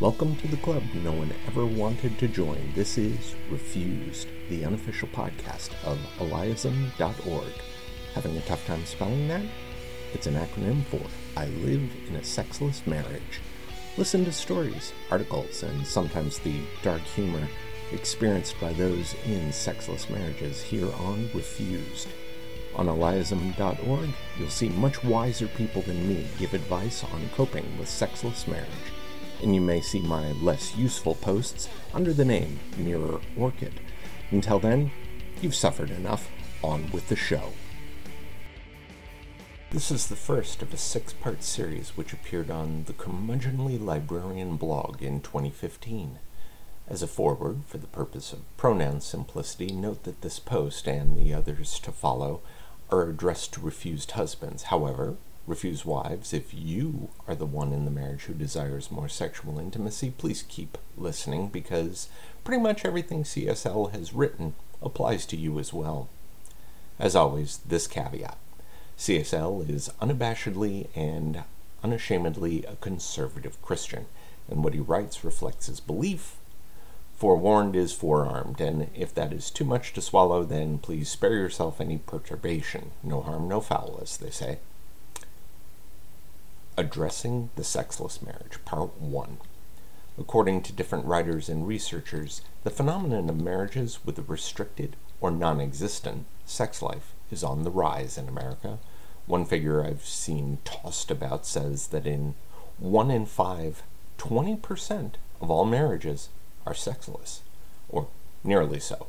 Welcome to the club no one ever wanted to join. This is Refused, the unofficial podcast of ILIASM.org. Having a tough time spelling that? It's an acronym for I Live in a Sexless Marriage. Listen to stories, articles, and sometimes the dark humor experienced by those in sexless marriages here on Refused. On ILIASM.org, you'll see much wiser people than me give advice on coping with sexless marriage and you may see my less useful posts under the name Mirror Orchid. Until then, you've suffered enough. On with the show. This is the first of a six part series which appeared on the Curmudgeonly Librarian blog in 2015. As a foreword, for the purpose of pronoun simplicity, note that this post and the others to follow are addressed to refused husbands. However, refuse wives, if you are the one in the marriage who desires more sexual intimacy, please keep listening because pretty much everything CSL has written applies to you as well. As always, this caveat CSL is unabashedly and unashamedly a conservative Christian, and what he writes reflects his belief. Forewarned is forearmed, and if that is too much to swallow, then please spare yourself any perturbation. No harm, no foul, as they say. Addressing the Sexless Marriage, Part 1. According to different writers and researchers, the phenomenon of marriages with a restricted or non existent sex life is on the rise in America. One figure I've seen tossed about says that in one in five, 20% of all marriages are sexless, or nearly so.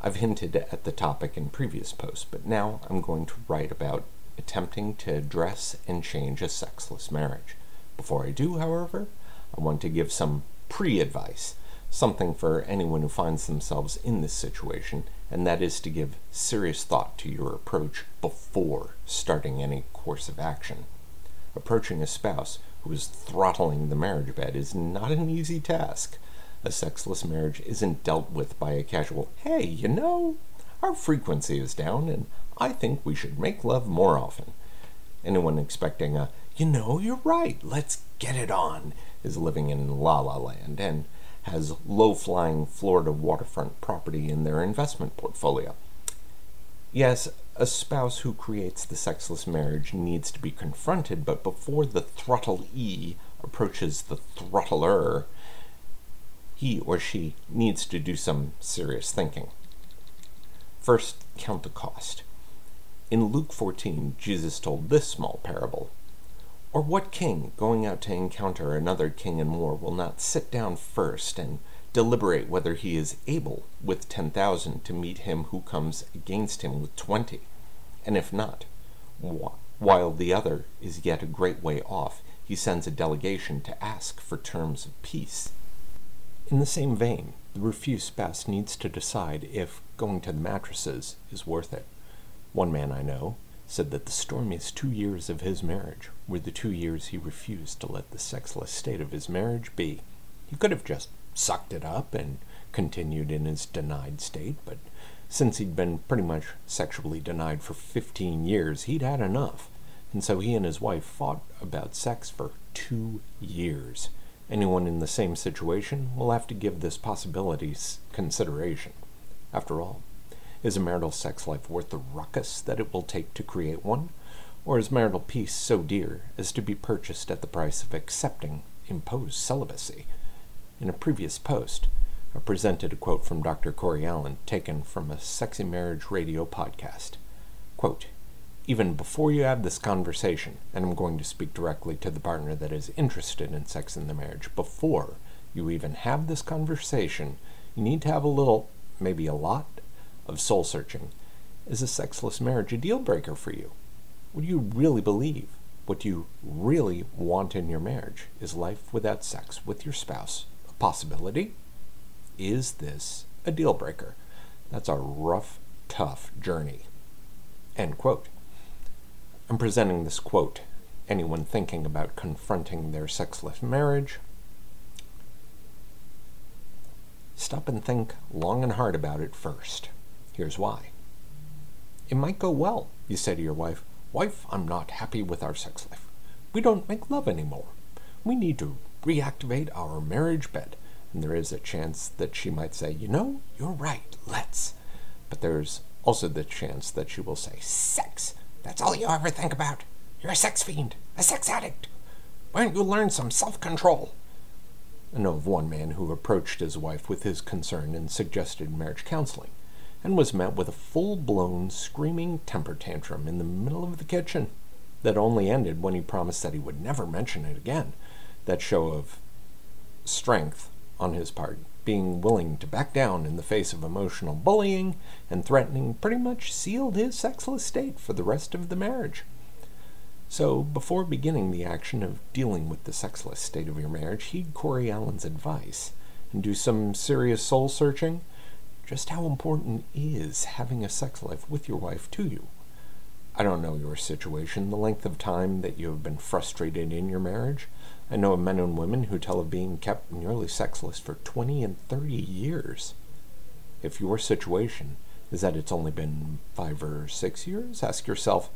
I've hinted at the topic in previous posts, but now I'm going to write about attempting to address and change a sexless marriage. Before I do, however, I want to give some pre advice, something for anyone who finds themselves in this situation, and that is to give serious thought to your approach before starting any course of action. Approaching a spouse who is throttling the marriage bed is not an easy task. A sexless marriage isn't dealt with by a casual, hey, you know, our frequency is down and I think we should make love more often. Anyone expecting a, you know, you're right, let's get it on, is living in la la land and has low flying Florida waterfront property in their investment portfolio. Yes, a spouse who creates the sexless marriage needs to be confronted, but before the throttle E approaches the throttler, he or she needs to do some serious thinking. First, count the cost. In Luke 14, Jesus told this small parable Or what king, going out to encounter another king in war, will not sit down first and deliberate whether he is able with ten thousand to meet him who comes against him with twenty? And if not, while the other is yet a great way off, he sends a delegation to ask for terms of peace. In the same vein, the refuse spouse needs to decide if going to the mattresses is worth it. One man I know said that the stormiest two years of his marriage were the two years he refused to let the sexless state of his marriage be. He could have just sucked it up and continued in his denied state, but since he'd been pretty much sexually denied for 15 years, he'd had enough. And so he and his wife fought about sex for two years. Anyone in the same situation will have to give this possibility consideration. After all, is a marital sex life worth the ruckus that it will take to create one? Or is marital peace so dear as to be purchased at the price of accepting imposed celibacy? In a previous post, I presented a quote from Dr. Corey Allen taken from a Sexy Marriage Radio podcast. Quote, even before you have this conversation, and I'm going to speak directly to the partner that is interested in sex in the marriage, before you even have this conversation, you need to have a little, maybe a lot, of soul searching. Is a sexless marriage a deal breaker for you? What do you really believe? What do you really want in your marriage? Is life without sex with your spouse a possibility? Is this a deal breaker? That's a rough, tough journey. End quote. I'm presenting this quote. Anyone thinking about confronting their sexless marriage, stop and think long and hard about it first. Here's why. It might go well. You say to your wife, Wife, I'm not happy with our sex life. We don't make love anymore. We need to reactivate our marriage bed. And there is a chance that she might say, You know, you're right, let's. But there's also the chance that she will say, Sex! That's all you ever think about. You're a sex fiend, a sex addict. Why don't you learn some self control? I know of one man who approached his wife with his concern and suggested marriage counseling, and was met with a full blown screaming temper tantrum in the middle of the kitchen that only ended when he promised that he would never mention it again. That show of strength on his part, being willing to back down in the face of emotional bullying and threatening, pretty much sealed his sexless state for the rest of the marriage. So, before beginning the action of dealing with the sexless state of your marriage, heed Corey Allen's advice and do some serious soul searching. Just how important is having a sex life with your wife to you? I don't know your situation, the length of time that you have been frustrated in your marriage. I know of men and women who tell of being kept nearly sexless for 20 and 30 years. If your situation is that it's only been five or six years, ask yourself,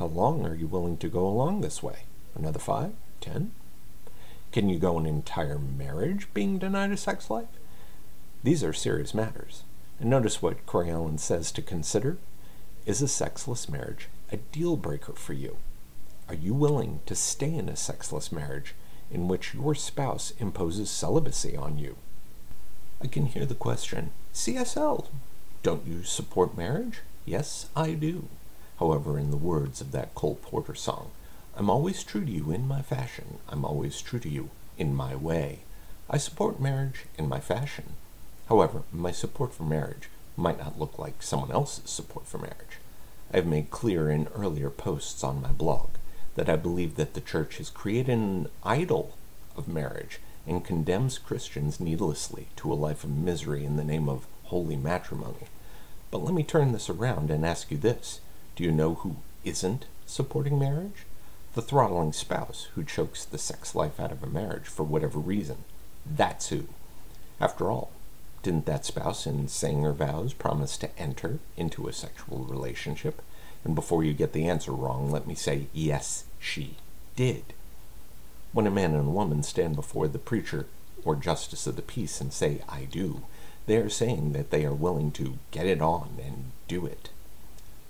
how long are you willing to go along this way? Another five? Ten? Can you go an entire marriage being denied a sex life? These are serious matters. And notice what Corey Allen says to consider. Is a sexless marriage a deal breaker for you? Are you willing to stay in a sexless marriage in which your spouse imposes celibacy on you? I can hear the question CSL, don't you support marriage? Yes, I do. However, in the words of that Cole Porter song, I'm always true to you in my fashion, I'm always true to you in my way. I support marriage in my fashion. However, my support for marriage might not look like someone else's support for marriage. I have made clear in earlier posts on my blog that I believe that the church has created an idol of marriage and condemns Christians needlessly to a life of misery in the name of holy matrimony. But let me turn this around and ask you this Do you know who isn't supporting marriage? The throttling spouse who chokes the sex life out of a marriage for whatever reason. That's who. After all, didn't that spouse, in saying her vows, promise to enter into a sexual relationship? And before you get the answer wrong, let me say, yes, she did. When a man and a woman stand before the preacher or justice of the peace and say, I do, they are saying that they are willing to get it on and do it.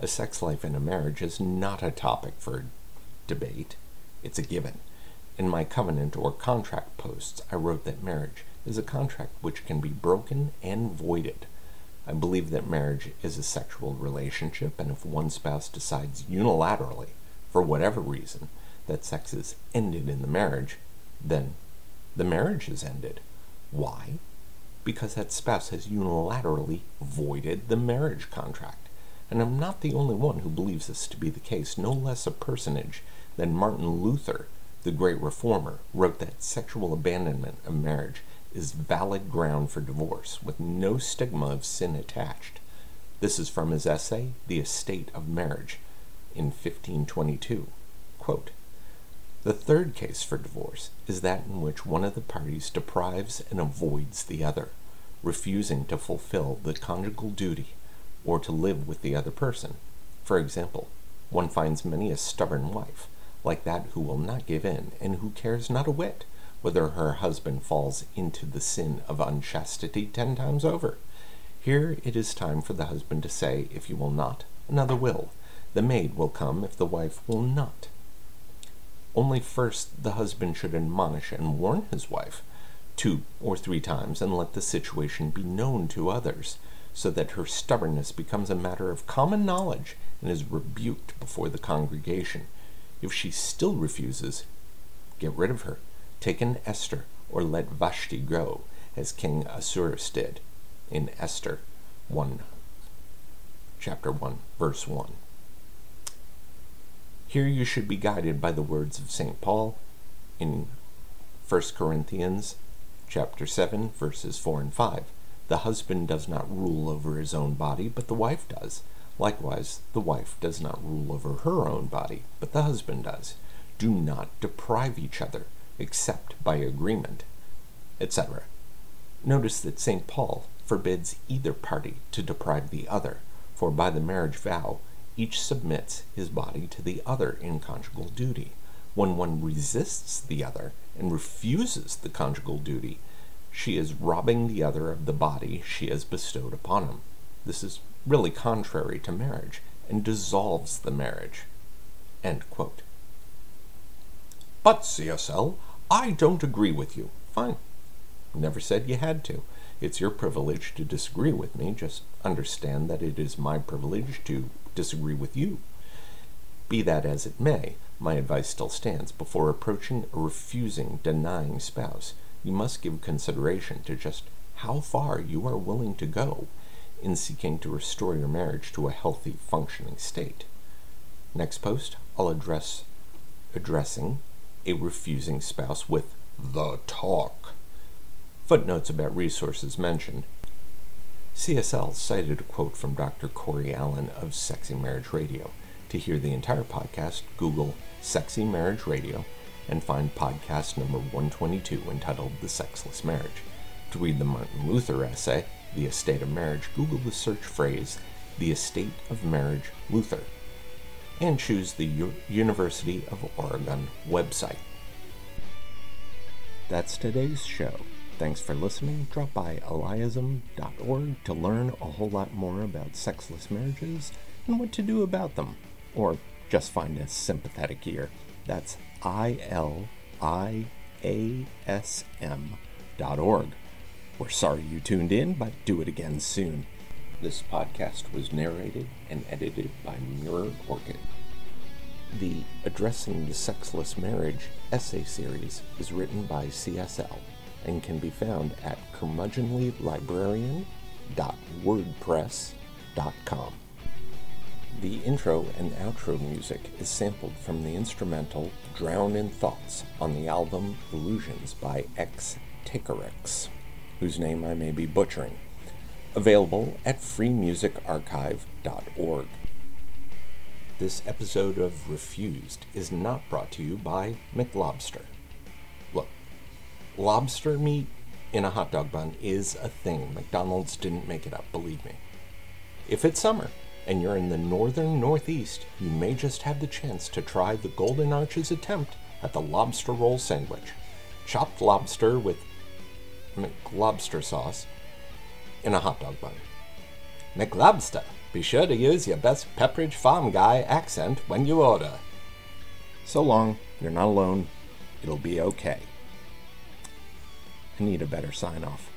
A sex life in a marriage is not a topic for debate, it's a given. In my covenant or contract posts, I wrote that marriage is a contract which can be broken and voided. I believe that marriage is a sexual relationship, and if one spouse decides unilaterally, for whatever reason, that sex is ended in the marriage, then the marriage is ended. Why? Because that spouse has unilaterally voided the marriage contract. And I'm not the only one who believes this to be the case. No less a personage than Martin Luther, the great reformer, wrote that sexual abandonment of marriage is valid ground for divorce, with no stigma of sin attached. This is from his essay, The Estate of Marriage, in 1522. Quote, the third case for divorce is that in which one of the parties deprives and avoids the other, refusing to fulfill the conjugal duty or to live with the other person. For example, one finds many a stubborn wife, like that who will not give in and who cares not a whit whether her husband falls into the sin of unchastity ten times over. Here it is time for the husband to say, If you will not, another will. The maid will come if the wife will not. Only first the husband should admonish and warn his wife two or three times and let the situation be known to others, so that her stubbornness becomes a matter of common knowledge and is rebuked before the congregation. If she still refuses, get rid of her. Take an Esther, or let Vashti go, as King Ahasuerus did in Esther 1, chapter 1, verse 1. Here you should be guided by the words of St. Paul in 1 Corinthians chapter 7, verses 4 and 5. The husband does not rule over his own body, but the wife does. Likewise, the wife does not rule over her own body, but the husband does. Do not deprive each other except by agreement, etc. Notice that St. Paul forbids either party to deprive the other, for by the marriage vow each submits his body to the other in conjugal duty. When one resists the other and refuses the conjugal duty, she is robbing the other of the body she has bestowed upon him. This is really contrary to marriage and dissolves the marriage. But, CSL, I don't agree with you. Fine. Never said you had to. It's your privilege to disagree with me. Just understand that it is my privilege to disagree with you. Be that as it may, my advice still stands. Before approaching a refusing, denying spouse, you must give consideration to just how far you are willing to go in seeking to restore your marriage to a healthy, functioning state. Next post, I'll address addressing a refusing spouse with the talk. Footnotes about resources mentioned. CSL cited a quote from Dr. Corey Allen of Sexy Marriage Radio. To hear the entire podcast, Google Sexy Marriage Radio and find podcast number 122 entitled The Sexless Marriage. To read the Martin Luther essay, The Estate of Marriage, Google the search phrase The Estate of Marriage Luther and choose the U- University of Oregon website. That's today's show. Thanks for listening. Drop by iliasm.org to learn a whole lot more about sexless marriages and what to do about them. Or just find a sympathetic ear. That's I L I A S M dot org. We're sorry you tuned in, but do it again soon. This podcast was narrated and edited by Mirror Orchid. The Addressing the Sexless Marriage essay series is written by CSL and can be found at curmudgeonlylibrarian.wordpress.com. The intro and outro music is sampled from the instrumental Drown in Thoughts on the album Illusions by X Takerix, whose name I may be butchering available at freemusicarchive.org. This episode of Refused is not brought to you by McLobster. Look, lobster meat in a hot dog bun is a thing. McDonald's didn't make it up, believe me. If it's summer and you're in the northern northeast, you may just have the chance to try the Golden Arches attempt at the lobster roll sandwich. Chopped lobster with McLobster sauce in a hot dog bun. McLobster, be sure to use your best Pepperidge Farm guy accent when you order. So long, you're not alone. It'll be okay. I need a better sign off.